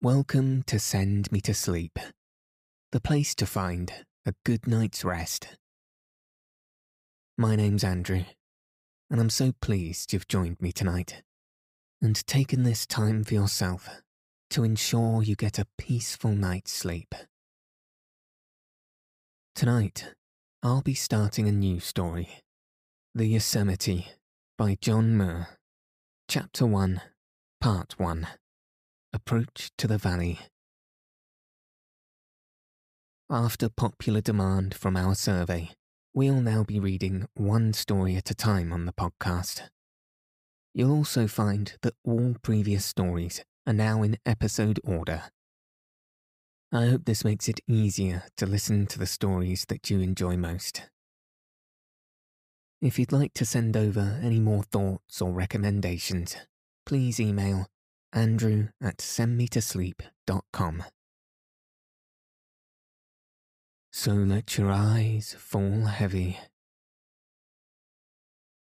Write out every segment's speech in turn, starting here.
Welcome to Send Me to Sleep, the place to find a good night's rest. My name's Andrew, and I'm so pleased you've joined me tonight and taken this time for yourself to ensure you get a peaceful night's sleep. Tonight, I'll be starting a new story The Yosemite by John Muir, Chapter 1, Part 1 Approach to the Valley. After popular demand from our survey, we'll now be reading one story at a time on the podcast. You'll also find that all previous stories are now in episode order. I hope this makes it easier to listen to the stories that you enjoy most. If you'd like to send over any more thoughts or recommendations, please email andrew at sendmetosleep.com. So let your eyes fall heavy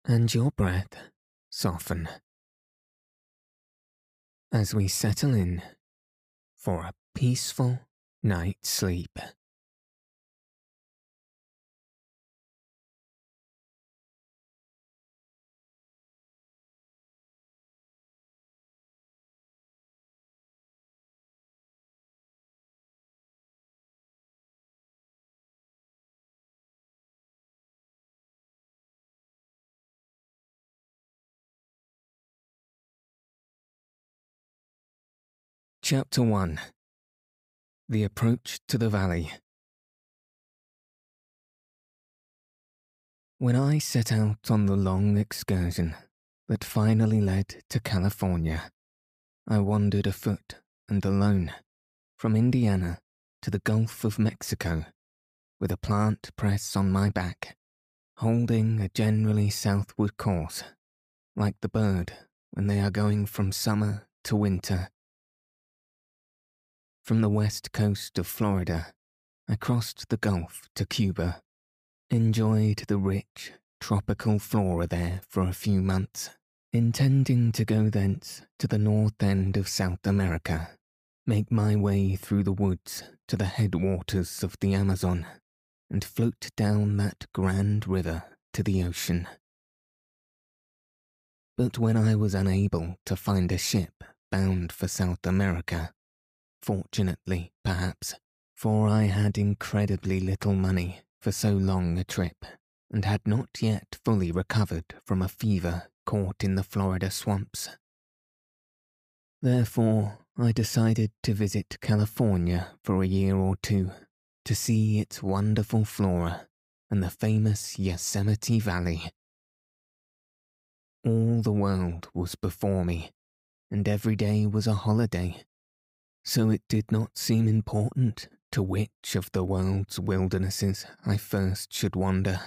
and your breath soften as we settle in for a peaceful night's sleep. Chapter 1 The Approach to the Valley. When I set out on the long excursion that finally led to California, I wandered afoot and alone from Indiana to the Gulf of Mexico with a plant press on my back, holding a generally southward course, like the bird when they are going from summer to winter from the west coast of Florida, I crossed the Gulf to Cuba, enjoyed the rich, tropical flora there for a few months, intending to go thence to the north end of South America, make my way through the woods to the headwaters of the Amazon, and float down that grand river to the ocean. But when I was unable to find a ship bound for South America, Fortunately, perhaps, for I had incredibly little money for so long a trip, and had not yet fully recovered from a fever caught in the Florida swamps. Therefore, I decided to visit California for a year or two to see its wonderful flora and the famous Yosemite Valley. All the world was before me, and every day was a holiday so it did not seem important to which of the world's wildernesses I first should wander.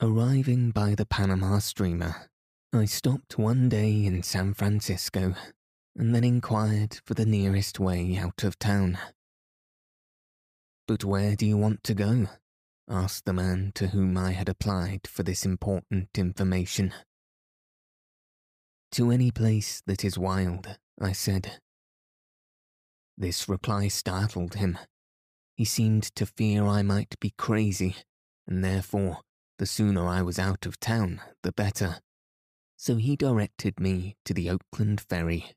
Arriving by the Panama steamer, I stopped one day in San Francisco and then inquired for the nearest way out of town. But where do you want to go? asked the man to whom I had applied for this important information. To any place that is wild, I said. This reply startled him. He seemed to fear I might be crazy, and therefore, the sooner I was out of town, the better. So he directed me to the Oakland ferry.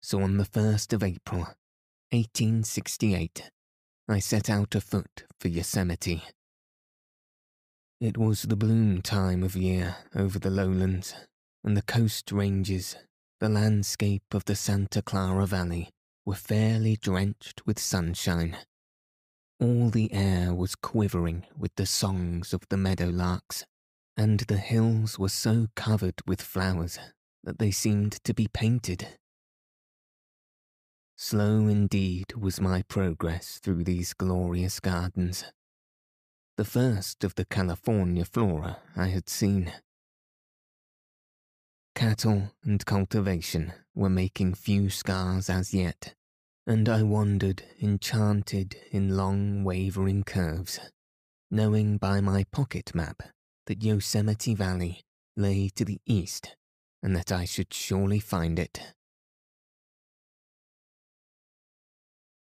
So on the 1st of April, 1868, I set out afoot for Yosemite. It was the bloom time of year over the lowlands, and the coast ranges, the landscape of the Santa Clara Valley, were fairly drenched with sunshine. All the air was quivering with the songs of the meadow larks, and the hills were so covered with flowers that they seemed to be painted. Slow indeed was my progress through these glorious gardens. The first of the California flora I had seen. Cattle and cultivation were making few scars as yet, and I wandered enchanted in long wavering curves, knowing by my pocket map that Yosemite Valley lay to the east and that I should surely find it.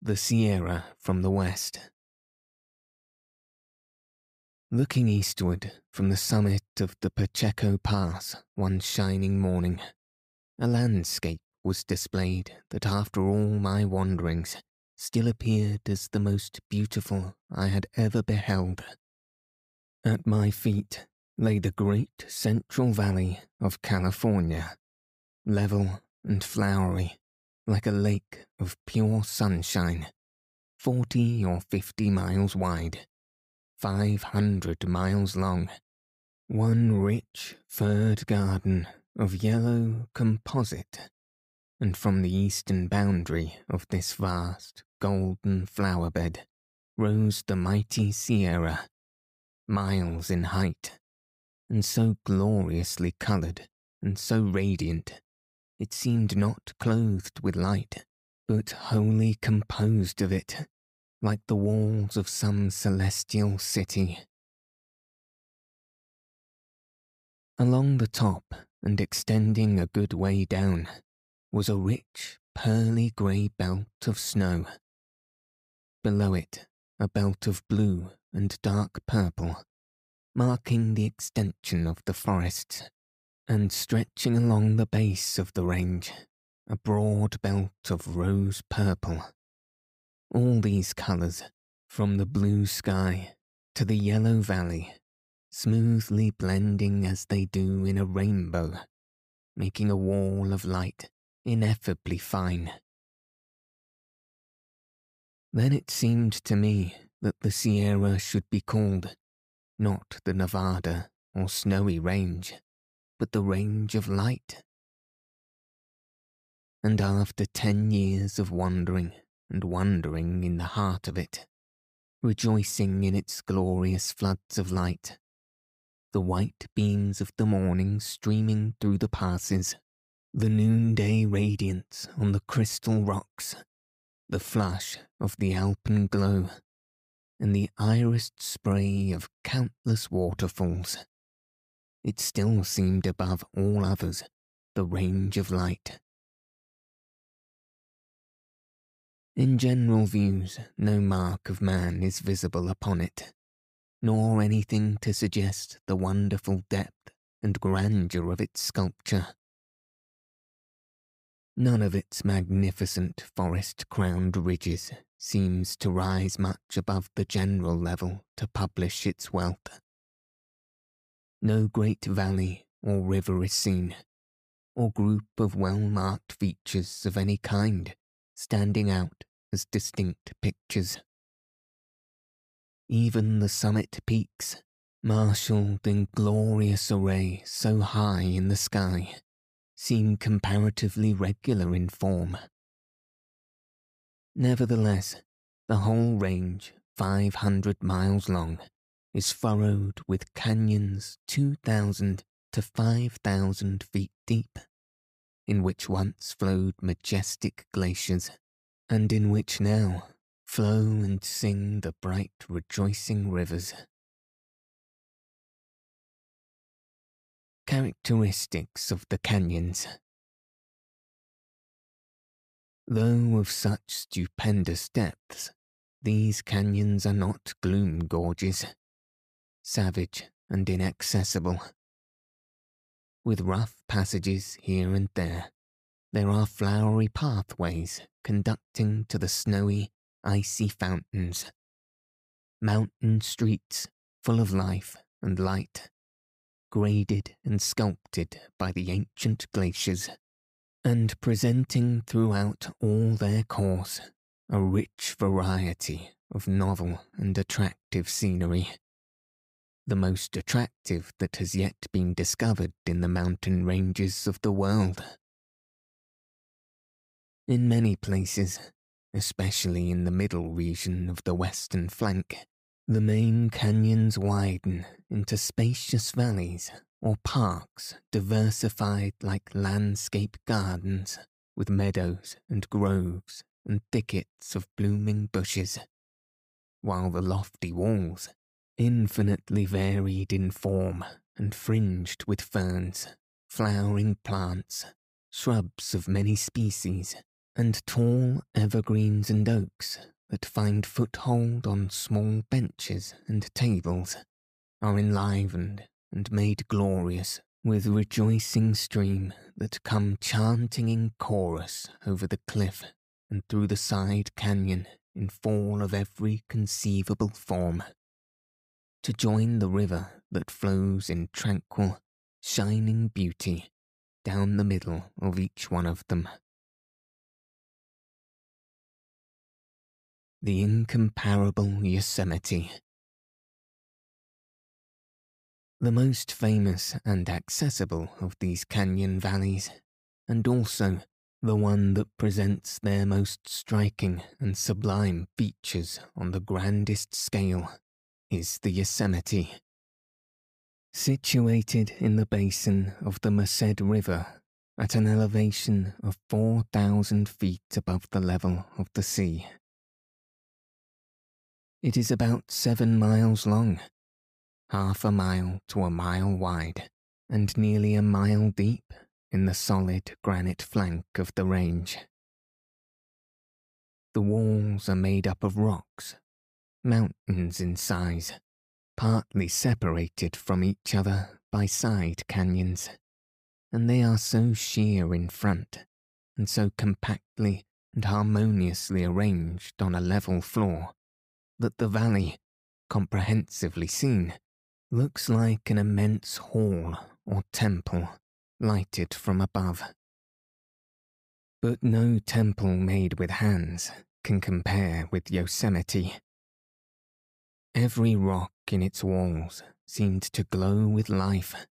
The Sierra from the west. Looking eastward from the summit of the Pacheco Pass one shining morning, a landscape was displayed that after all my wanderings still appeared as the most beautiful I had ever beheld. At my feet lay the great central valley of California, level and flowery, like a lake of pure sunshine, forty or fifty miles wide, five hundred miles long, one rich furred garden of yellow composite and from the eastern boundary of this vast golden flower bed rose the mighty Sierra, miles in height, and so gloriously coloured and so radiant, it seemed not clothed with light, but wholly composed of it, like the walls of some celestial city. Along the top and extending a good way down was a rich, pearly grey belt of snow. Below it, a belt of blue and dark purple, marking the extension of the forests, and stretching along the base of the range, a broad belt of rose purple. All these colours, from the blue sky to the yellow valley, smoothly blending as they do in a rainbow, making a wall of light ineffably fine. Then it seemed to me that the Sierra should be called not the Nevada or snowy range, but the range of light. And after ten years of wandering and wandering in the heart of it, rejoicing in its glorious floods of light, the white beams of the morning streaming through the passes, the noonday radiance on the crystal rocks, the flush of the alpen glow, and the irised spray of countless waterfalls. It still seemed above all others the range of light. In general views, no mark of man is visible upon it, nor anything to suggest the wonderful depth and grandeur of its sculpture. None of its magnificent forest crowned ridges seems to rise much above the general level to publish its wealth. No great valley or river is seen, or group of well marked features of any kind standing out as distinct pictures. Even the summit peaks, marshalled in glorious array so high in the sky, seem comparatively regular in form. Nevertheless, the whole range, 500 miles long, is furrowed with canyons 2,000 to 5,000 feet deep, in which once flowed majestic glaciers, and in which now flow and sing the bright rejoicing rivers. Characteristics of the canyons. Though of such stupendous depths, these canyons are not gloom gorges, savage and inaccessible. With rough passages here and there, there are flowery pathways conducting to the snowy, icy fountains. Mountain streets full of life and light graded and sculpted by the ancient glaciers, and presenting throughout all their course a rich variety of novel and attractive scenery. The most attractive that has yet been discovered in the mountain ranges of the world. In many places, especially in the middle region of the western flank, the main canyons widen into spacious valleys or parks diversified like landscape gardens with meadows and groves and thickets of blooming bushes, while the lofty walls, infinitely varied in form and fringed with ferns, flowering plants, shrubs of many species, and tall evergreens and oaks that find foothold on small benches and tables, are enlivened and made glorious with rejoicing stream that come chanting in chorus over the cliff and through the side canyon in fall of every conceivable form, to join the river that flows in tranquil, shining beauty down the middle of each one of them. The incomparable Yosemite. The most famous and accessible of these canyon valleys, and also the one that presents their most striking and sublime features on the grandest scale, is the Yosemite. Situated in the basin of the Merced River at an elevation of 4,000 feet above the level of the sea. It is about seven miles long, half a mile to a mile wide, and nearly a mile deep in the solid granite flank of the range. The walls are made up of rocks, mountains in size, partly separated from each other by side canyons, and they are so sheer in front and so compactly and harmoniously arranged on a level floor that the valley, comprehensively seen, looks like an immense hall or temple lighted from above. But no temple made with hands can compare with Yosemite. Every rock in its walls seemed to glow with life.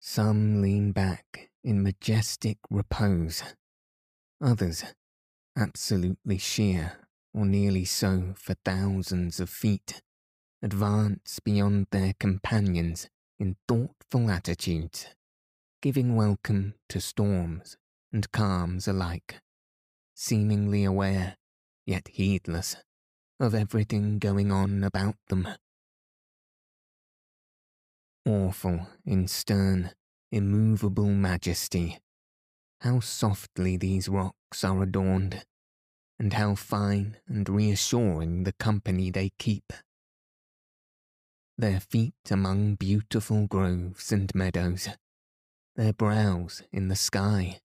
Some lean back in majestic repose, others absolutely sheer or nearly so for thousands of feet, advance beyond their companions in thoughtful attitudes giving welcome to storms and calms alike, seemingly aware, yet heedless, of everything going on about them. Awful in stern, immovable majesty, how softly these rocks are adorned, and how fine and reassuring the company they keep. Their feet among beautiful groves and meadows, their brows in the sky.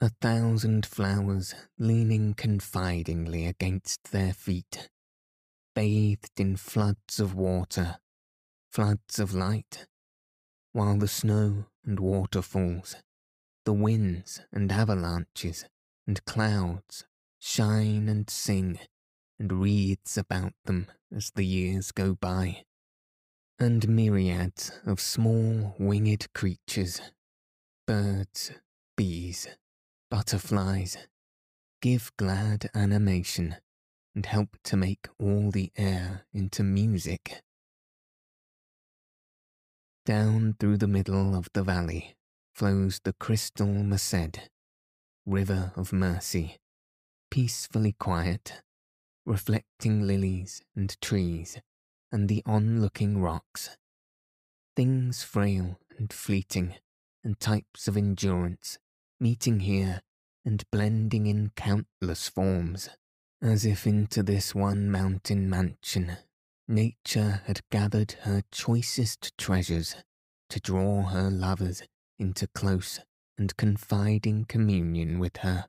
A thousand flowers leaning confidingly against their feet, bathed in floods of water, floods of light, while the snow and waterfalls, the winds and avalanches and clouds shine and sing and wreaths about them as the years go by and myriads of small winged creatures, birds, bees, butterflies, give glad animation and help to make all the air into music. Down through the middle of the valley flows the crystal Merced, river of mercy, peacefully quiet, reflecting lilies and trees and the onlooking rocks. Things frail and fleeting, and types of endurance, meeting here and blending in countless forms, as if into this one mountain mansion Nature had gathered her choicest treasures to draw her lovers into close and confiding communion with her.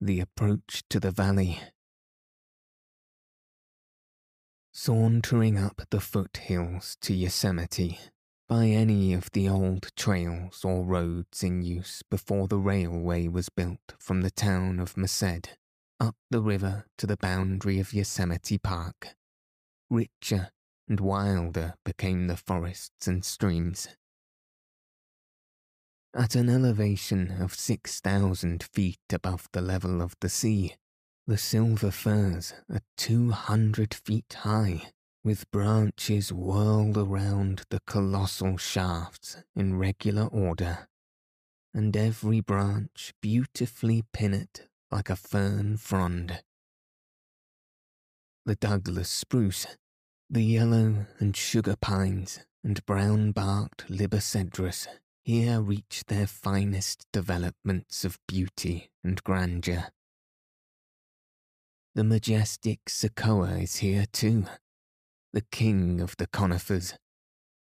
The approach to the valley Sauntering up the foothills to Yosemite by any of the old trails or roads in use before the railway was built from the town of Merced up the river to the boundary of Yosemite Park. Richer and wilder became the forests and streams. At an elevation of 6,000 feet above the level of the sea, the silver firs are 200 feet high, with branches whirled around the colossal shafts in regular order, and every branch beautifully pinnate like a fern frond. The Douglas spruce, the yellow and sugar pines, and brown barked libocedrus here reach their finest developments of beauty and grandeur. The majestic Sequoia is here too, the king of the conifers,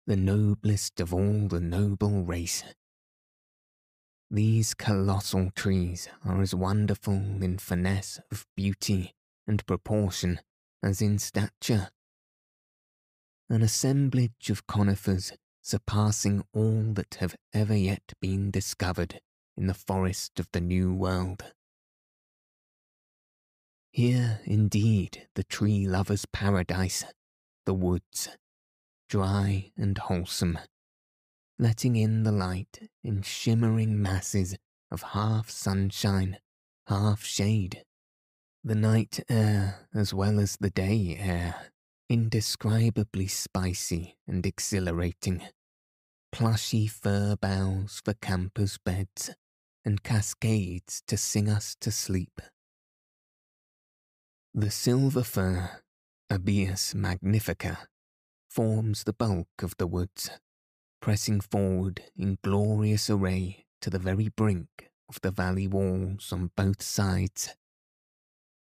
the noblest of all the noble race. These colossal trees are as wonderful in finesse of beauty and proportion as in stature. An assemblage of conifers surpassing all that have ever yet been discovered in the forest of the New World. Here, indeed, the tree lover's paradise, the woods, dry and wholesome, letting in the light in shimmering masses of half sunshine, half shade. The night air as well as the day air, indescribably spicy and exhilarating. Plushy fir boughs for campers' beds, and cascades to sing us to sleep. The silver fir, Abies magnifica, forms the bulk of the woods pressing forward in glorious array to the very brink of the valley walls on both sides,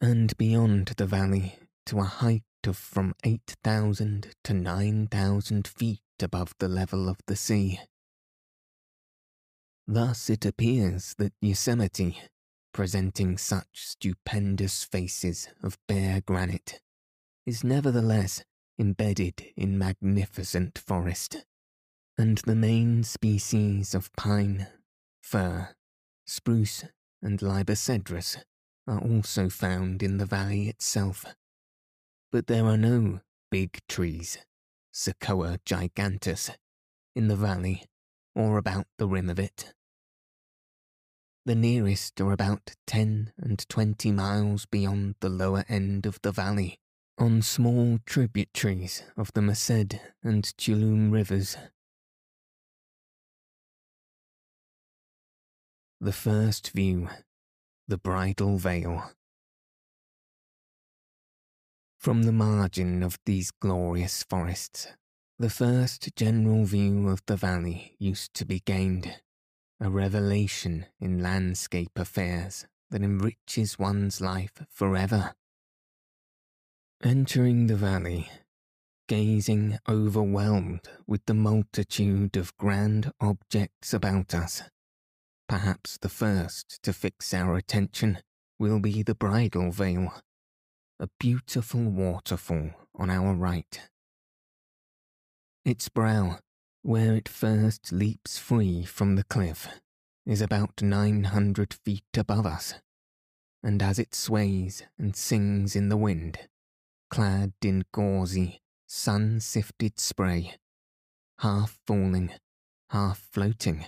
and beyond the valley to a height of from 8,000 to 9,000 feet above the level of the sea. Thus it appears that Yosemite, presenting such stupendous faces of bare granite, is nevertheless embedded in magnificent forest and the main species of pine, fir, spruce, and libocedrus are also found in the valley itself. But there are no big trees, Sequoia giganteus, in the valley or about the rim of it. The nearest are about 10 and 20 miles beyond the lower end of the valley, on small tributaries of the Merced and Tuolumne rivers The first view, the bridal veil. From the margin of these glorious forests, the first general view of the valley used to be gained, a revelation in landscape affairs that enriches one's life forever. Entering the valley, gazing overwhelmed with the multitude of grand objects about us, Perhaps the first to fix our attention will be the bridal veil, a beautiful waterfall on our right. Its brow, where it first leaps free from the cliff, is about 900 feet above us, and as it sways and sings in the wind, clad in gauzy, sun sifted spray, half falling, half floating,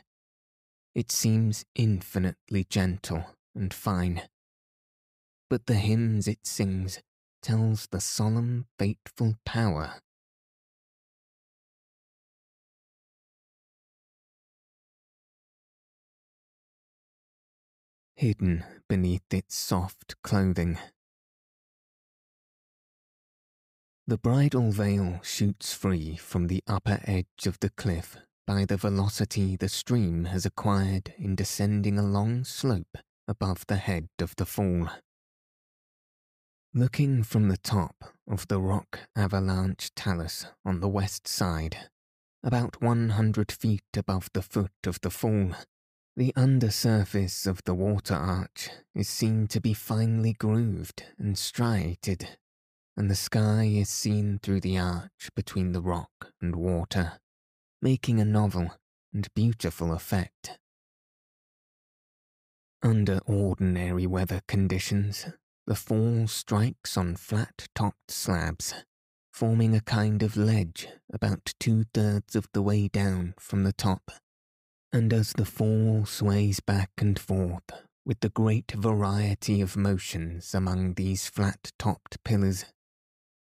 it seems infinitely gentle and fine. But the hymns it sings tells the solemn, fateful power hidden beneath its soft clothing. The bridal veil shoots free from the upper edge of the cliff by the velocity the stream has acquired in descending a long slope above the head of the fall. Looking from the top of the rock avalanche talus on the west side, about 100 feet above the foot of the fall, the undersurface of the water arch is seen to be finely grooved and striated, and the sky is seen through the arch between the rock and water making a novel and beautiful effect. Under ordinary weather conditions, the fall strikes on flat topped slabs, forming a kind of ledge about two thirds of the way down from the top. And as the fall sways back and forth with the great variety of motions among these flat topped pillars,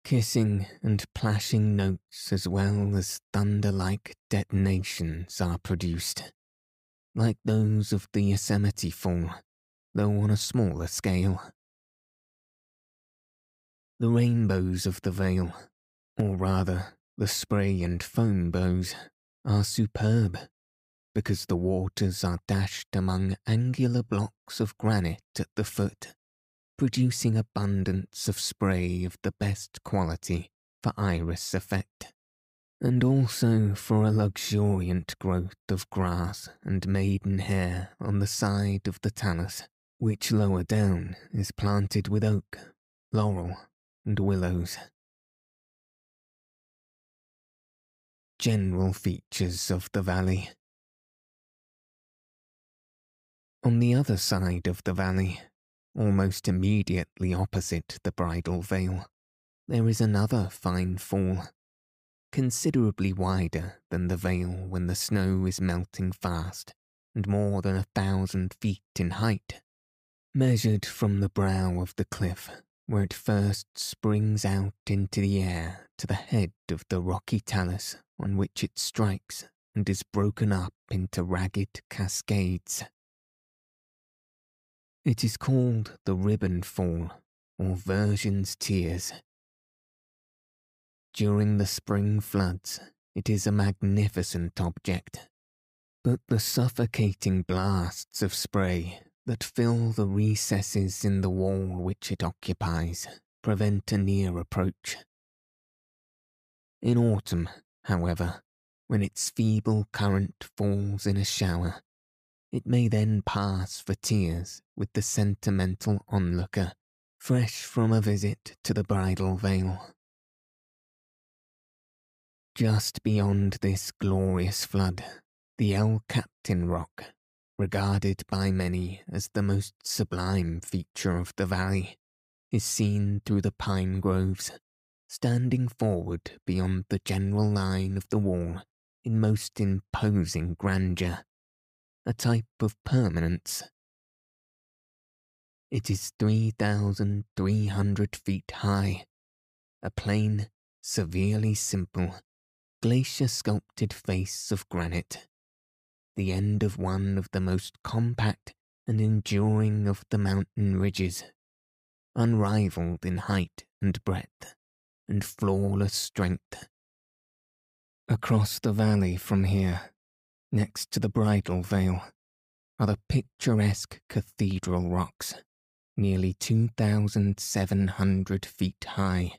kissing and plashing notes as well as thunder like detonations are produced like those of the Yosemite Fall, though on a smaller scale. The rainbows of the vale, or rather the spray and foam bows, are superb because the waters are dashed among angular blocks of granite at the foot, producing abundance of spray of the best quality for iris effect and also for a luxuriant growth of grass and maidenhair on the side of the talus, which lower down is planted with oak, laurel, and willows. General features of the valley. On the other side of the valley, almost immediately opposite the bridal veil, there is another fine fall considerably wider than the Veil when the snow is melting fast, and more than a thousand feet in height, measured from the brow of the cliff where it first springs out into the air to the head of the rocky talus on which it strikes and is broken up into ragged cascades. It is called the Ribbon Fall, or Virgin's Tears, during the spring floods, it is a magnificent object. But the suffocating blasts of spray that fill the recesses in the wall which it occupies prevent a near approach. In autumn, however, when its feeble current falls in a shower, it may then pass for tears with the sentimental onlooker, fresh from a visit to the bridal veil. Just beyond this glorious flood, the El Capitan Rock, regarded by many as the most sublime feature of the valley, is seen through the pine groves, standing forward beyond the general line of the wall in most imposing grandeur, a type of permanence. It is 3,300 feet high, a plain, severely simple, glacier sculpted face of granite, the end of one of the most compact and enduring of the mountain ridges, unrivaled in height and breadth and flawless strength. Across the valley from here, next to the bridal veil, are the picturesque cathedral rocks, nearly 2,700 feet high,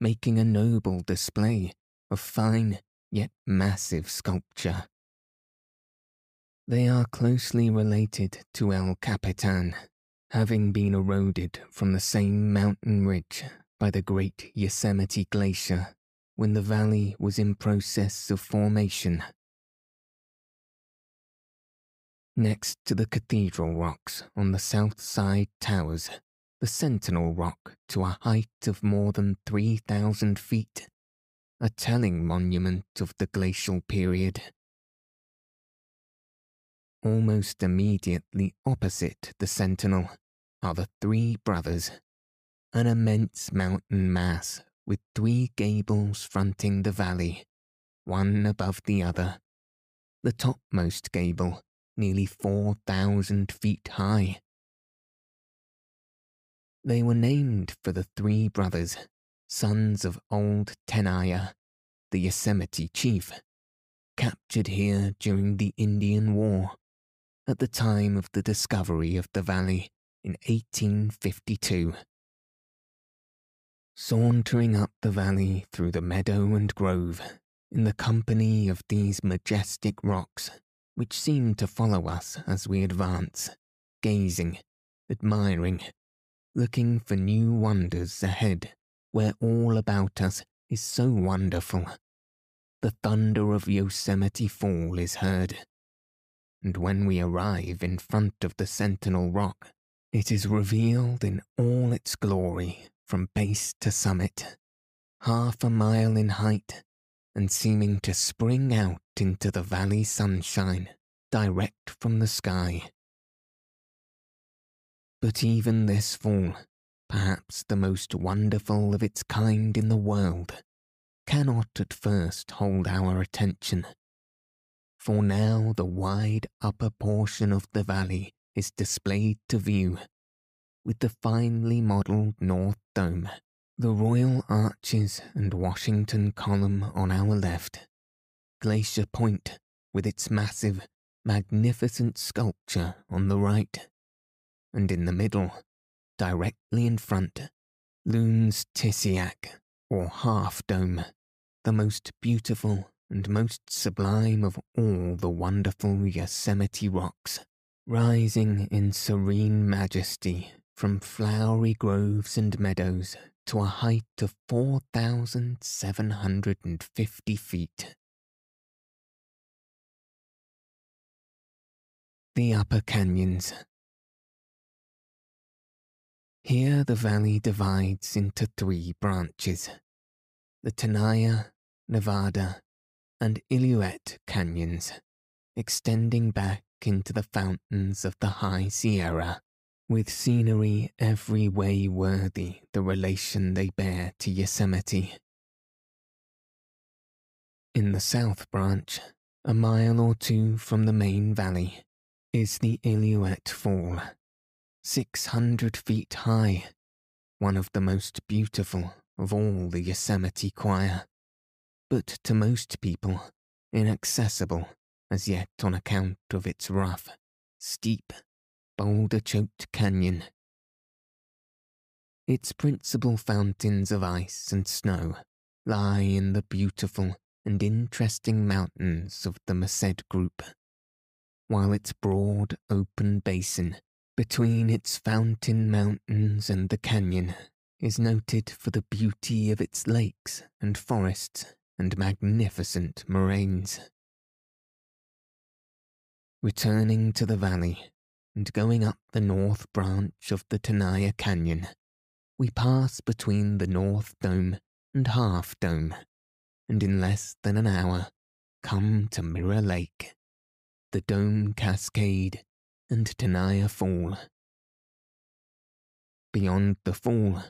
making a noble display of fine yet massive sculpture. They are closely related to El Capitan, having been eroded from the same mountain ridge by the great Yosemite Glacier when the valley was in process of formation. Next to the cathedral rocks on the south side towers the Sentinel Rock to a height of more than 3,000 feet a telling monument of the glacial period. Almost immediately opposite the sentinel are the Three Brothers, an immense mountain mass with three gables fronting the valley, one above the other, the topmost gable nearly 4,000 feet high. They were named for the three brothers sons of old Tenaya, the Yosemite chief, captured here during the Indian War, at the time of the discovery of the valley in 1852. Sauntering up the valley through the meadow and grove, in the company of these majestic rocks, which seem to follow us as we advance, gazing, admiring, looking for new wonders ahead where all about us is so wonderful. the thunder of Yosemite Fall is heard. And when we arrive in front of the Sentinel Rock, it is revealed in all its glory from base to summit, half a mile in height, and seeming to spring out into the valley sunshine direct from the sky. But even this fall, perhaps the most wonderful of its kind in the world, cannot at first hold our attention. For now the wide upper portion of the valley is displayed to view, with the finely modelled North Dome, the Royal Arches and Washington Column on our left, Glacier Point with its massive, magnificent sculpture on the right, and in the middle, directly in front, looms Tissiack or half dome, the most beautiful and most sublime of all the wonderful Yosemite rocks, rising in serene majesty from flowery groves and meadows to a height of 4,750 feet. The Upper Canyons here the valley divides into three branches the Tenaya, Nevada, and Illilouette canyons, extending back into the fountains of the High Sierra, with scenery every way worthy the relation they bear to Yosemite. In the south branch, a mile or two from the main valley, is the Illilouette Fall 600 feet high, one of the most beautiful of all the Yosemite choir, but to most people inaccessible as yet on account of its rough, steep, boulder choked canyon. Its principal fountains of ice and snow lie in the beautiful and interesting mountains of the Merced Group, while its broad open basin between its fountain mountains and the canyon is noted for the beauty of its lakes and forests and magnificent moraines. Returning to the valley and going up the north branch of the Tenaya Canyon, we pass between the North Dome and Half Dome, and in less than an hour come to Mirror Lake, the Dome Cascade, and Tenaya Fall. Beyond the fall,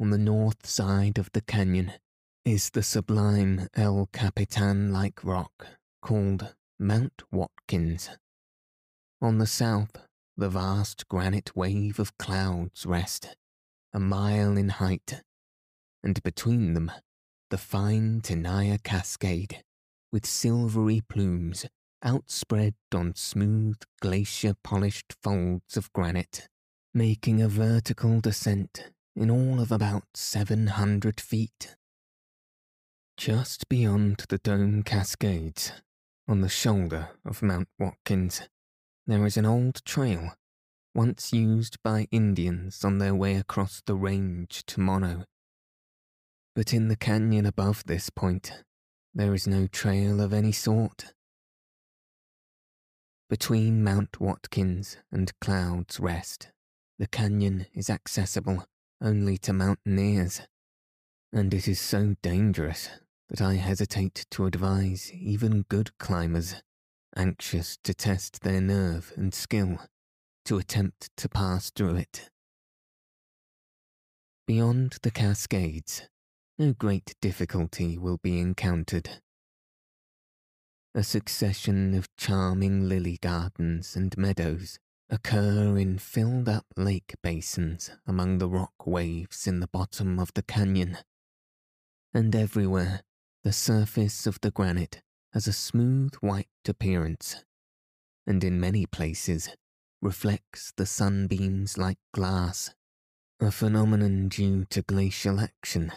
on the north side of the canyon, is the sublime El Capitan like rock called Mount Watkins. On the south, the vast granite wave of Cloud's Rest, a mile in height, and between them, the fine Tenaya Cascade, with silvery plumes outspread on smooth glacier polished folds of granite, making a vertical descent in all of about 700 feet. Just beyond the Dome Cascades, on the shoulder of Mount Watkins, there is an old trail, once used by Indians on their way across the range to Mono. But in the canyon above this point, there is no trail of any sort. Between Mount Watkins and Cloud's Rest, the canyon is accessible only to mountaineers, and it is so dangerous that I hesitate to advise even good climbers, anxious to test their nerve and skill, to attempt to pass through it. Beyond the Cascades, no great difficulty will be encountered a succession of charming lily gardens and meadows occur in filled up lake basins among the rock waves in the bottom of the canyon. And everywhere, the surface of the granite has a smooth white appearance, and in many places reflects the sunbeams like glass, a phenomenon due to glacial action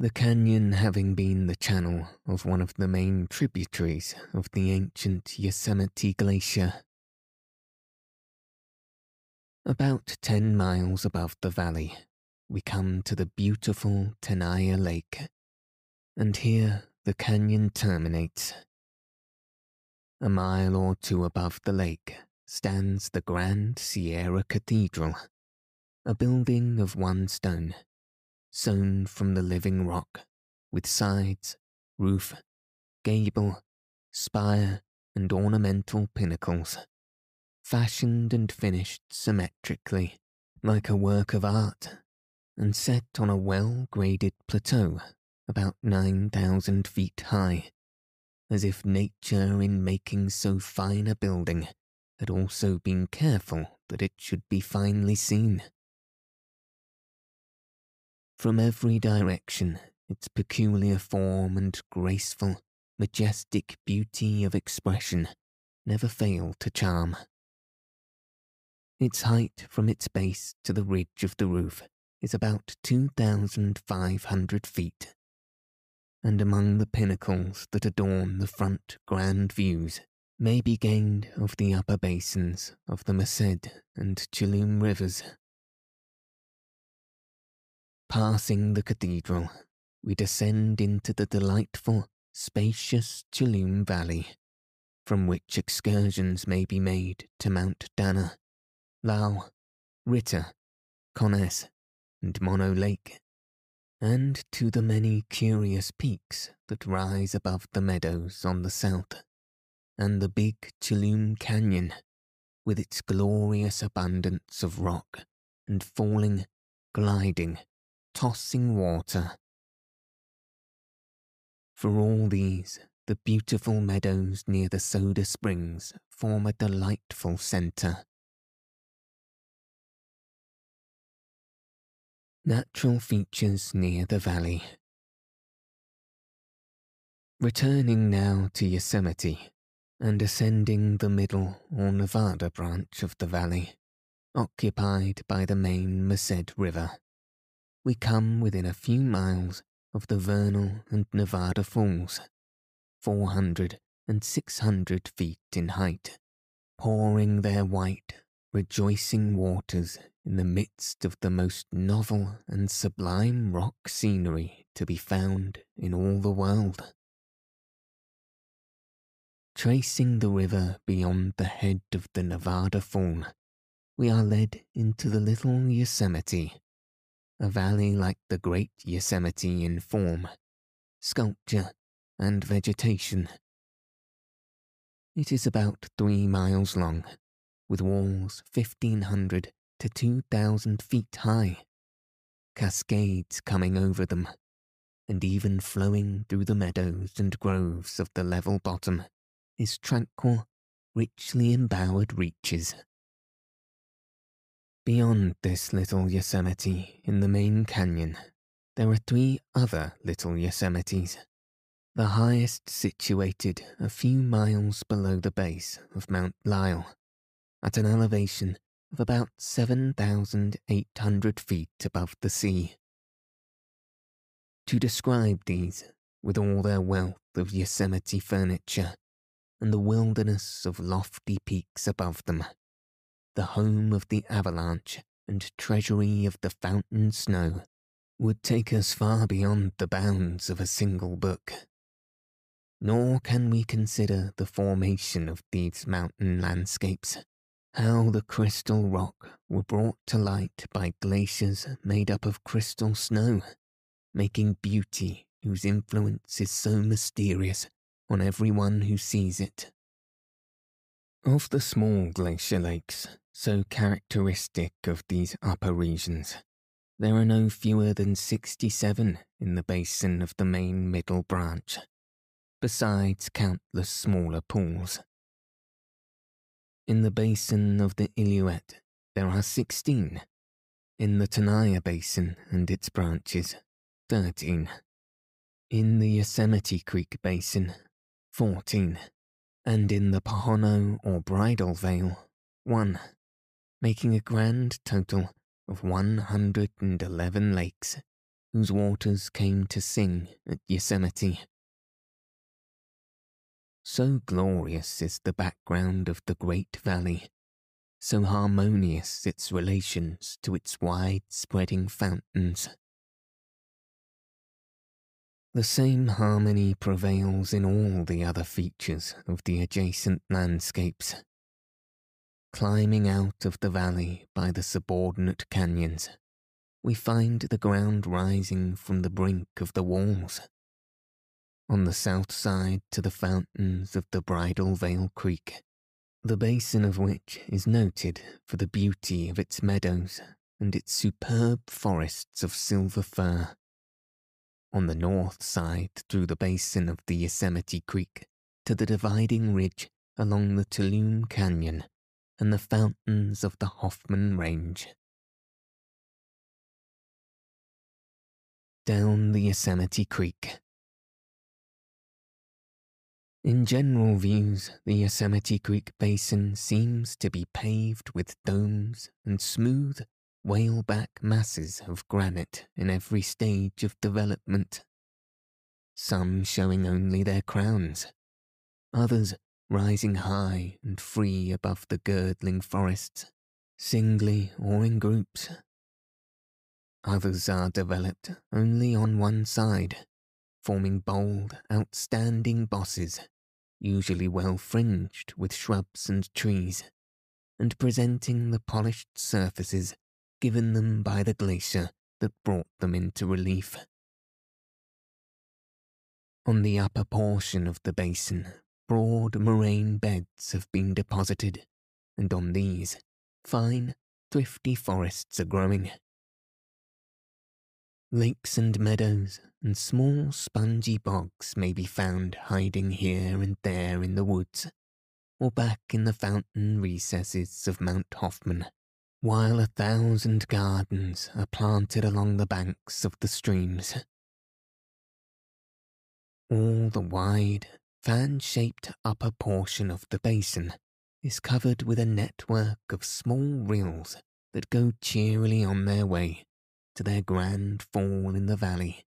the canyon having been the channel of one of the main tributaries of the ancient Yosemite Glacier. About ten miles above the valley, we come to the beautiful Tenaya Lake, and here the canyon terminates. A mile or two above the lake stands the Grand Sierra Cathedral, a building of one stone, sown from the living rock, with sides, roof, gable, spire, and ornamental pinnacles, fashioned and finished symmetrically, like a work of art, and set on a well graded plateau about 9,000 feet high, as if nature, in making so fine a building, had also been careful that it should be finely seen. From every direction, its peculiar form and graceful, majestic beauty of expression never fail to charm. Its height from its base to the ridge of the roof is about 2,500 feet, and among the pinnacles that adorn the front grand views may be gained of the upper basins of the Merced and Tuolumne rivers. Passing the cathedral, we descend into the delightful, spacious Tuolumne Valley, from which excursions may be made to Mount Dana, Lyell, Ritter, Conness, and Mono Lake, and to the many curious peaks that rise above the meadows on the south, and the big Tuolumne Canyon, with its glorious abundance of rock and falling, gliding, tossing water. For all these, the beautiful meadows near the soda springs form a delightful centre. Natural features near the valley. Returning now to Yosemite and ascending the middle or Nevada branch of the valley, occupied by the main Merced River, we come within a few miles of the Vernal and Nevada Falls, 400 and 600 feet in height, pouring their white, rejoicing waters in the midst of the most novel and sublime rock scenery to be found in all the world. Tracing the river beyond the head of the Nevada Fall, we are led into the little Yosemite, a valley like the great Yosemite in form, sculpture, and vegetation. It is about three miles long, with walls 1500 to 2,000 feet high, cascades coming over them, and even flowing through the meadows and groves of the level bottom is tranquil, richly embowered reaches. Beyond this little Yosemite in the main canyon, there are three other little Yosemites, the highest situated a few miles below the base of Mount Lyell, at an elevation of about 7,800 feet above the sea. To describe these, with all their wealth of Yosemite furniture and the wilderness of lofty peaks above them, the home of the avalanche and treasury of the fountain snow, would take us far beyond the bounds of a single book. Nor can we consider the formation of these mountain landscapes how the crystal rock were brought to light by glaciers made up of crystal snow, making beauty whose influence is so mysterious on every one who sees it. Of the small glacier lakes, so characteristic of these upper regions, there are no fewer than 67 in the basin of the main middle branch, besides countless smaller pools. In the basin of the Illilouette, there are 16. In the Tenaya Basin and its branches, 13. In the Yosemite Creek Basin, 14. And in the Pohono or Bridal Veil, 1. Making a grand total of 111 lakes whose waters came to sing at Yosemite so glorious is the background of the great valley, so harmonious its relations to its wide spreading fountains. The same harmony prevails in all the other features of the adjacent landscapes. Climbing out of the valley by the subordinate canyons, we find the ground rising from the brink of the walls. On the south side to the fountains of the Bridal Veil Creek, the basin of which is noted for the beauty of its meadows and its superb forests of silver fir. On the north side through the basin of the Yosemite Creek to the dividing ridge along the Tuolumne Canyon and the fountains of the Hoffman Range. Down the Yosemite Creek. In general views, the Yosemite Creek Basin seems to be paved with domes and smooth, whaleback masses of granite in every stage of development. Some showing only their crowns, others rising high and free above the girdling forests, singly or in groups. Others are developed only on one side, forming bold, outstanding bosses usually well fringed with shrubs and trees, and presenting the polished surfaces given them by the glacier that brought them into relief. On the upper portion of the basin, broad moraine beds have been deposited, and on these, fine, thrifty forests are growing. Lakes and meadows and small spongy bogs may be found hiding here and there in the woods, or back in the fountain recesses of Mount Hoffman, while a thousand gardens are planted along the banks of the streams. All the wide, fan shaped upper portion of the basin is covered with a network of small rills that go cheerily on their way to their grand fall in the valley.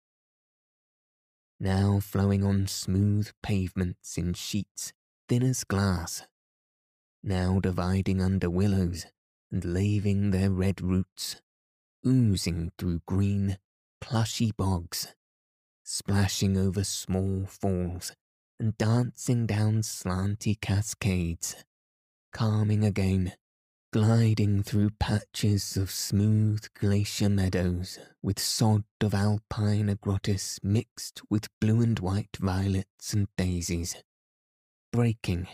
Now flowing on smooth pavements in sheets thin as glass, now dividing under willows and laving their red roots, oozing through green, plushy bogs, splashing over small falls and dancing down slanty cascades, calming again gliding through patches of smooth glacier meadows with sod of alpine agrostis mixed with blue and white violets and daisies, breaking,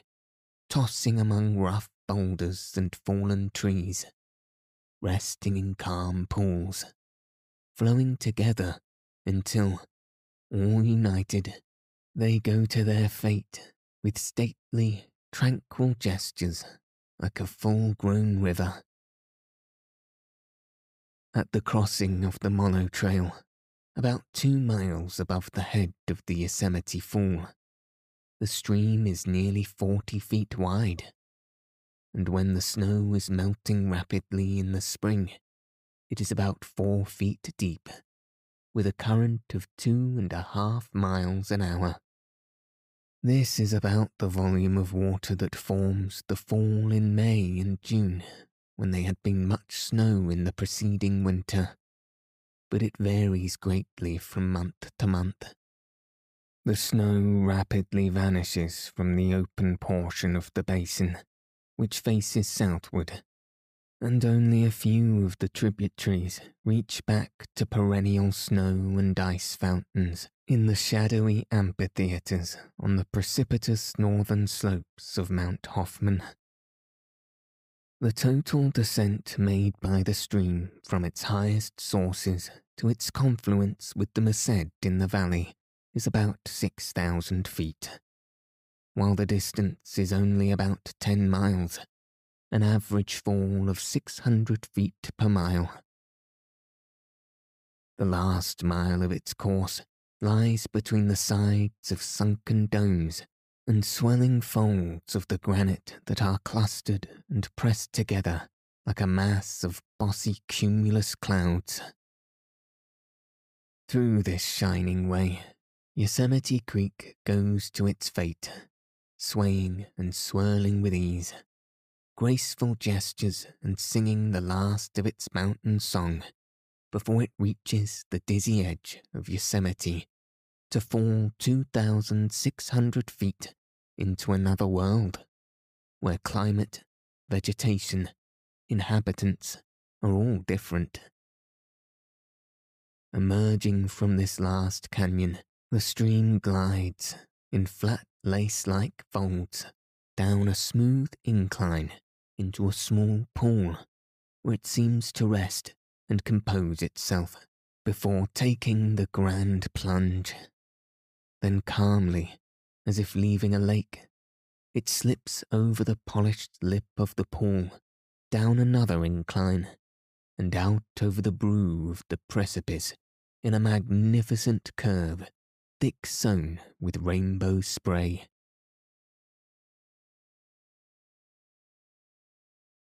tossing among rough boulders and fallen trees, resting in calm pools, flowing together until, all united, they go to their fate with stately, tranquil gestures like a full grown river. At the crossing of the Mono Trail, about two miles above the head of the Yosemite Fall, the stream is nearly 40 feet wide. And when the snow is melting rapidly in the spring, it is about four feet deep, with a current of two and a half miles an hour. This is about the volume of water that forms the fall in May and June, when there had been much snow in the preceding winter, but it varies greatly from month to month. The snow rapidly vanishes from the open portion of the basin, which faces southward, and only a few of the tributaries reach back to perennial snow and ice fountains in the shadowy amphitheatres on the precipitous northern slopes of Mount Hoffman. The total descent made by the stream from its highest sources to its confluence with the Merced in the valley is about 6,000 feet, while the distance is only about 10 miles an average fall of 600 feet per mile. The last mile of its course lies between the sides of sunken domes and swelling folds of the granite that are clustered and pressed together like a mass of bossy cumulus clouds. Through this shining way, Yosemite Creek goes to its fate, swaying and swirling with ease graceful gestures and singing the last of its mountain song before it reaches the dizzy edge of Yosemite to fall 2,600 feet into another world, where climate, vegetation, inhabitants are all different. Emerging from this last canyon, the stream glides in flat lace like folds down a smooth incline into a small pool where it seems to rest and compose itself before taking the grand plunge. Then calmly, as if leaving a lake, it slips over the polished lip of the pool, down another incline, and out over the brow of the precipice in a magnificent curve, thick sown with rainbow spray.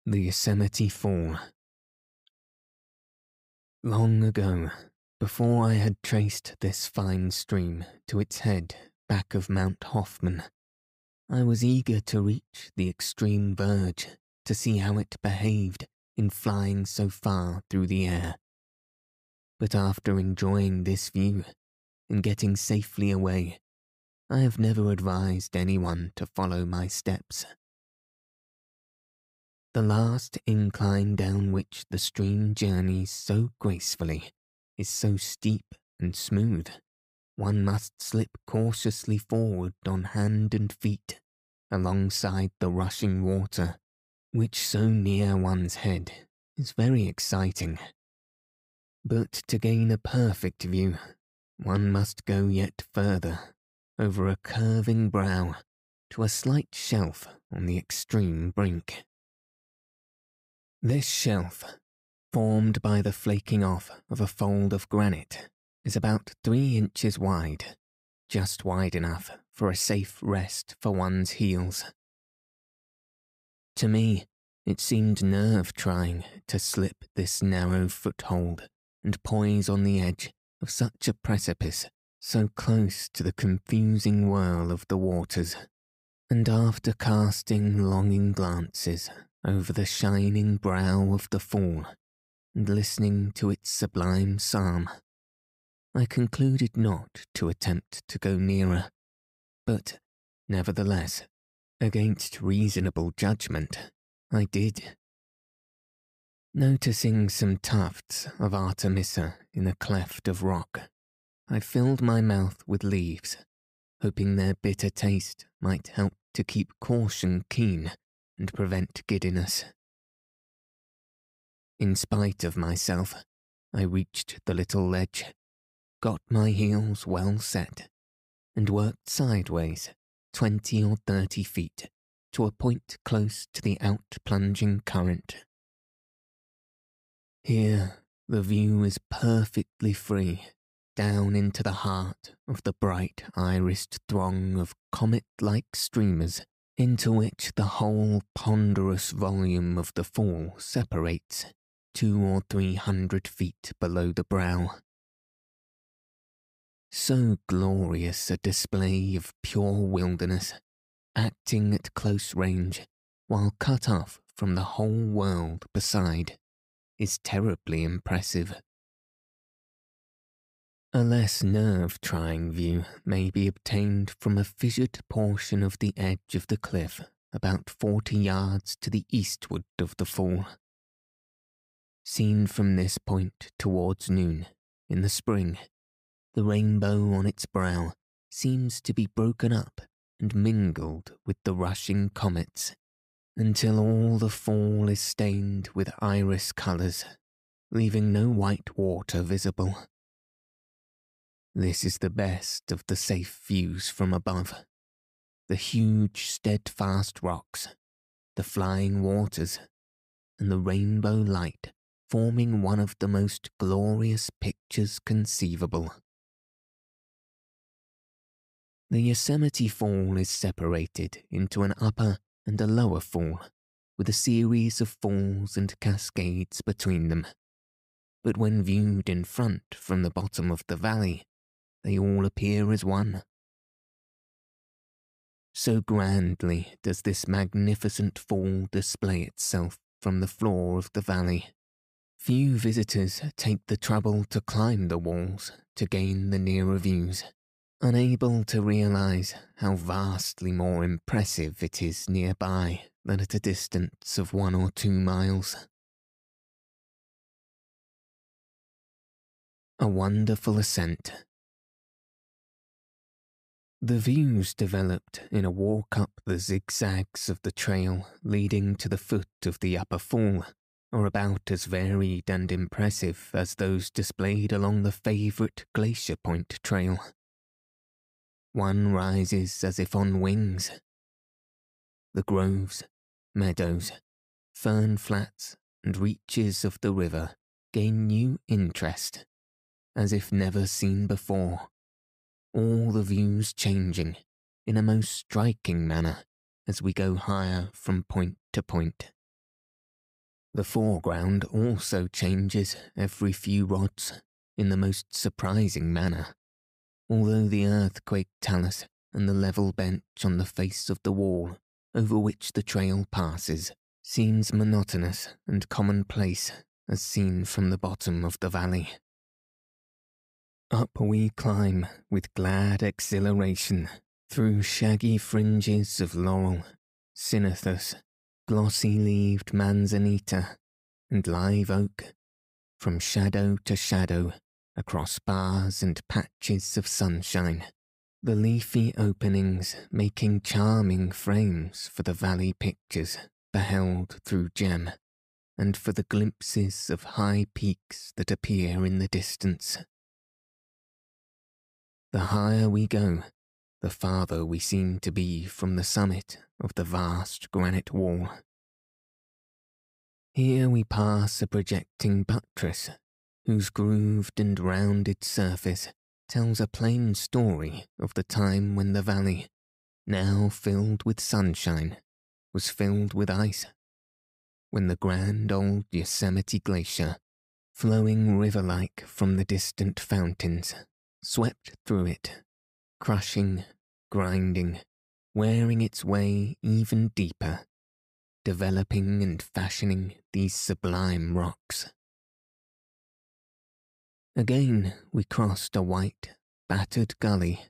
The Yosemite Fall. Long ago, before I had traced this fine stream to its head back of Mount Hoffman, I was eager to reach the extreme verge to see how it behaved in flying so far through the air. But after enjoying this view and getting safely away, I have never advised anyone to follow my steps. The last incline down which the stream journeys so gracefully is so steep and smooth, one must slip cautiously forward on hand and feet alongside the rushing water, which so near one's head is very exciting. But to gain a perfect view, one must go yet further over a curving brow to a slight shelf on the extreme brink. This shelf, formed by the flaking off of a fold of granite, is about three inches wide, just wide enough for a safe rest for one's heels. To me, it seemed nerve trying to slip this narrow foothold and poise on the edge of such a precipice so close to the confusing whirl of the waters. And after casting longing glances over the shining brow of the fall and listening to its sublime psalm, I concluded not to attempt to go nearer, but, nevertheless, against reasonable judgment, I did. Noticing some tufts of Artemisia in a cleft of rock, I filled my mouth with leaves, hoping their bitter taste might help to keep caution keen and prevent giddiness. In spite of myself, I reached the little ledge, got my heels well set, and worked sideways twenty or thirty feet to a point close to the out-plunging current. Here, the view is perfectly free down into the heart of the bright irised throng of comet-like streamers into which the whole ponderous volume of the fall separates two or three hundred feet below the brow. So glorious a display of pure wilderness, acting at close range while cut off from the whole world beside, is terribly impressive. A less nerve trying view may be obtained from a fissured portion of the edge of the cliff about forty yards to the eastward of the fall. Seen from this point towards noon, in the spring, the rainbow on its brow seems to be broken up and mingled with the rushing comets until all the fall is stained with iris colours, leaving no white water visible. This is the best of the safe views from above. The huge, steadfast rocks, the flying waters, and the rainbow light forming one of the most glorious pictures conceivable. The Yosemite Fall is separated into an upper and a lower fall, with a series of falls and cascades between them. But when viewed in front from the bottom of the valley, they all appear as one. So grandly does this magnificent fall display itself from the floor of the valley. Few visitors take the trouble to climb the walls to gain the nearer views, unable to realize how vastly more impressive it is nearby than at a distance of one or two miles. A wonderful ascent. The views developed in a walk up the zigzags of the trail leading to the foot of the upper fall are about as varied and impressive as those displayed along the favourite Glacier Point trail. One rises as if on wings. The groves, meadows, fern flats, and reaches of the river gain new interest, as if never seen before all the views changing in a most striking manner as we go higher from point to point. The foreground also changes every few rods in the most surprising manner, although the earthquake talus and the level bench on the face of the wall over which the trail passes seems monotonous and commonplace as seen from the bottom of the valley. Up we climb with glad exhilaration through shaggy fringes of laurel, ceanothus, glossy leaved manzanita, and live oak, from shadow to shadow, across bars and patches of sunshine, the leafy openings making charming frames for the valley pictures beheld through gem, and for the glimpses of high peaks that appear in the distance. The higher we go, the farther we seem to be from the summit of the vast granite wall. Here we pass a projecting buttress whose grooved and rounded surface tells a plain story of the time when the valley, now filled with sunshine, was filled with ice, when the grand old Yosemite Glacier, flowing river like from the distant fountains, swept through it, crushing, grinding, wearing its way even deeper, developing and fashioning these sublime rocks. Again we crossed a white, battered gully,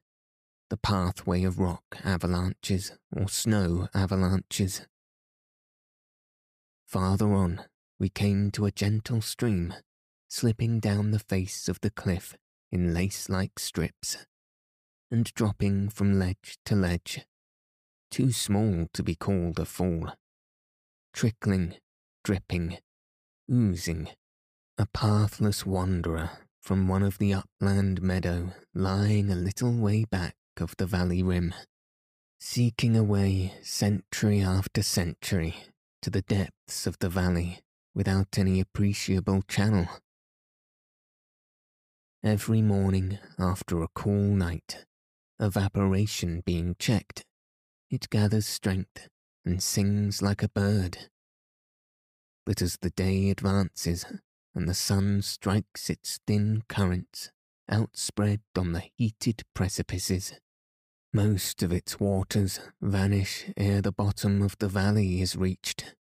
the pathway of rock avalanches or snow avalanches. Farther on, we came to a gentle stream, slipping down the face of the cliff in lace like strips, and dropping from ledge to ledge, too small to be called a fall, trickling, dripping, oozing, a pathless wanderer from one of the upland meadow lying a little way back of the valley rim, seeking a way century after century to the depths of the valley without any appreciable channel. Every morning after a cool night, evaporation being checked, it gathers strength and sings like a bird. But as the day advances and the sun strikes its thin currents outspread on the heated precipices, most of its waters vanish ere the bottom of the valley is reached.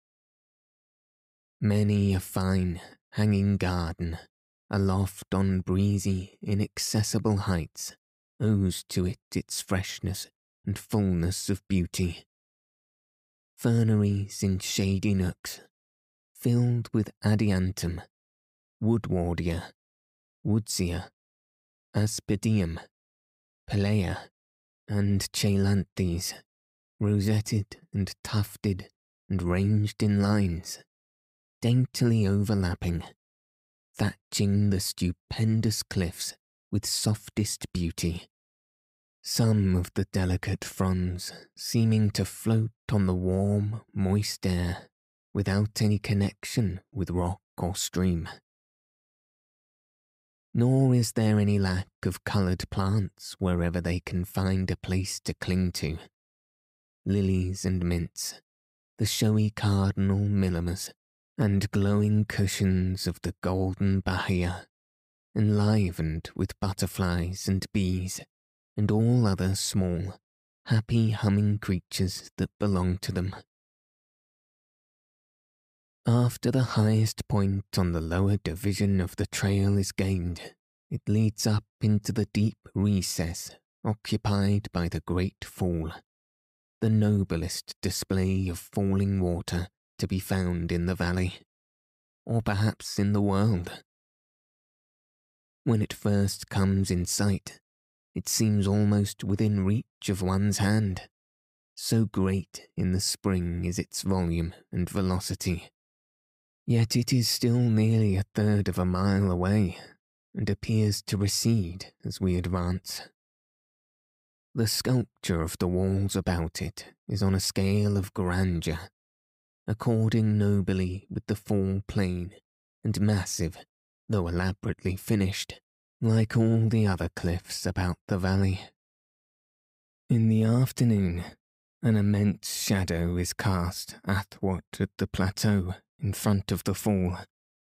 Many a fine, hanging garden aloft on breezy, inaccessible heights, owes to it its freshness and fullness of beauty. Ferneries in shady nooks, filled with adiantum, woodwardia, woodsia, aspidium, pellaea, and cheilanthes, rosetted and tufted and ranged in lines, daintily overlapping thatching the stupendous cliffs with softest beauty. Some of the delicate fronds seeming to float on the warm, moist air without any connection with rock or stream. Nor is there any lack of coloured plants wherever they can find a place to cling to. Lilies and mints, the showy cardinal mimulus, and glowing cushions of the golden bahia, enlivened with butterflies and bees, and all other small, happy humming creatures that belong to them. After the highest point on the lower division of the trail is gained, it leads up into the deep recess occupied by the Great Fall, the noblest display of falling water to be found in the valley, or perhaps in the world. When it first comes in sight, it seems almost within reach of one's hand. So great in the spring is its volume and velocity. Yet it is still nearly a third of a mile away, and appears to recede as we advance. The sculpture of the walls about it is on a scale of grandeur, according nobly with the fall plain and massive though elaborately finished, like all the other cliffs about the valley. In the afternoon, an immense shadow is cast athwart at the plateau in front of the fall,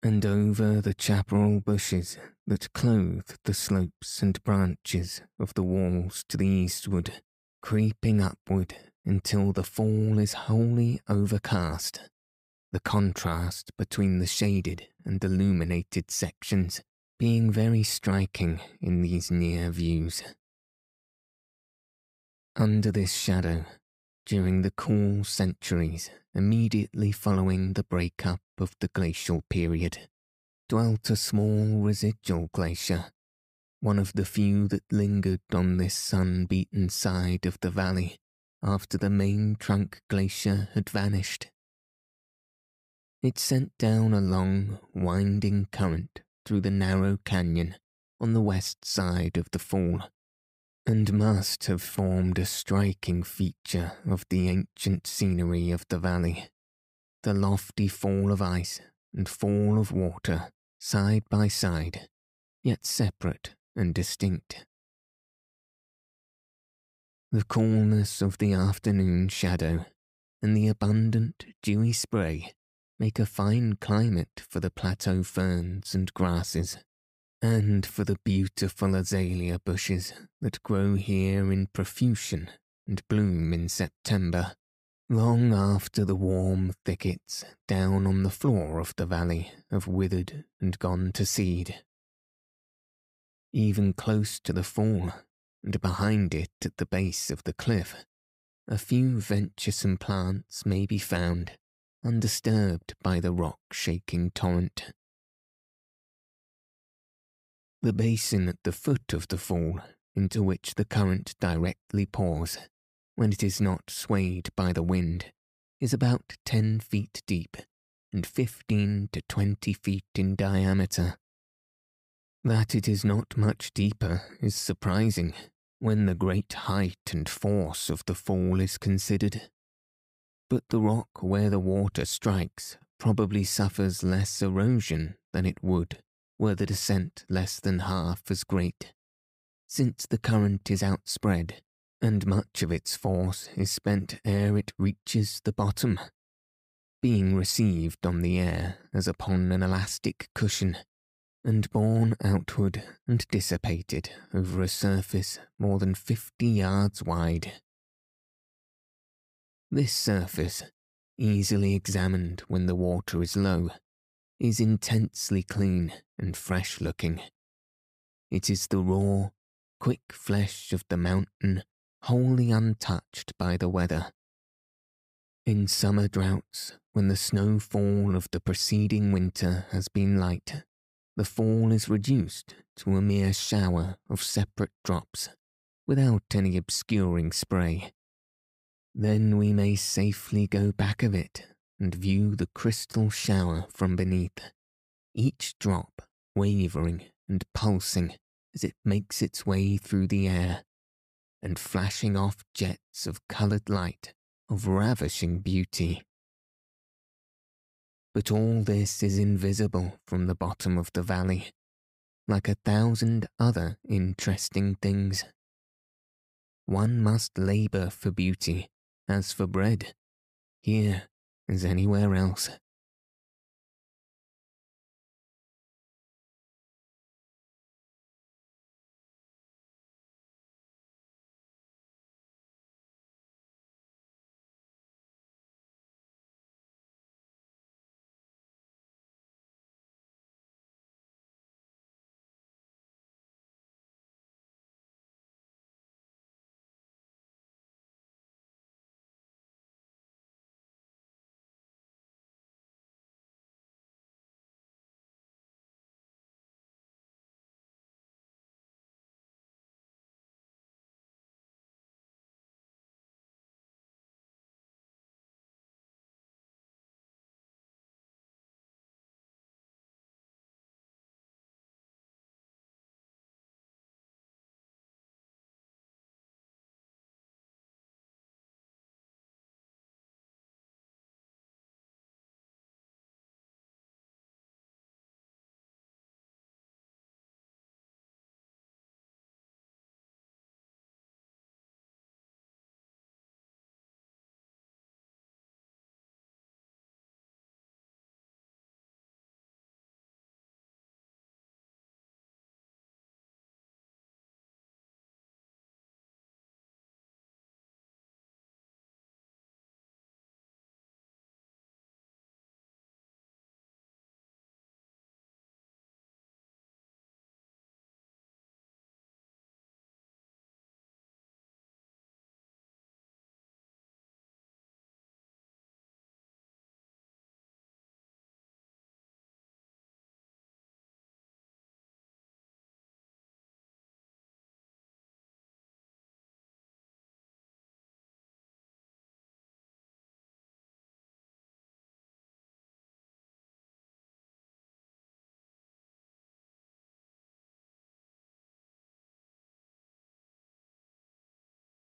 and over the chaparral bushes that clothe the slopes and branches of the walls to the eastward, creeping upward until the fall is wholly overcast the contrast between the shaded and illuminated sections being very striking in these near views. Under this shadow, during the cool centuries immediately following the break-up of the glacial period, dwelt a small residual glacier, one of the few that lingered on this sun-beaten side of the valley after the main trunk glacier had vanished. It sent down a long, winding current through the narrow canyon on the west side of the fall, and must have formed a striking feature of the ancient scenery of the valley. The lofty fall of ice and fall of water side by side, yet separate and distinct. The coolness of the afternoon shadow and the abundant dewy spray make a fine climate for the plateau ferns and grasses, and for the beautiful azalea bushes that grow here in profusion and bloom in September, long after the warm thickets down on the floor of the valley have withered and gone to seed. Even close to the fall, and behind it at the base of the cliff, a few venturesome plants may be found undisturbed by the rock shaking torrent. The basin at the foot of the fall into which the current directly pours, when it is not swayed by the wind, is about ten feet deep and fifteen to twenty feet in diameter. That it is not much deeper is surprising when the great height and force of the fall is considered but the rock where the water strikes probably suffers less erosion than it would were the descent less than half as great, since the current is outspread and much of its force is spent ere it reaches the bottom, being received on the air as upon an elastic cushion and borne outward and dissipated over a surface more than fifty yards wide. This surface, easily examined when the water is low, is intensely clean and fresh looking. It is the raw, quick flesh of the mountain wholly untouched by the weather. In summer droughts, when the snowfall of the preceding winter has been light, the fall is reduced to a mere shower of separate drops, without any obscuring spray. Then we may safely go back of it and view the crystal shower from beneath, each drop wavering and pulsing as it makes its way through the air, and flashing off jets of coloured light of ravishing beauty. But all this is invisible from the bottom of the valley, like a thousand other interesting things. One must labour for beauty as for bread, here as anywhere else,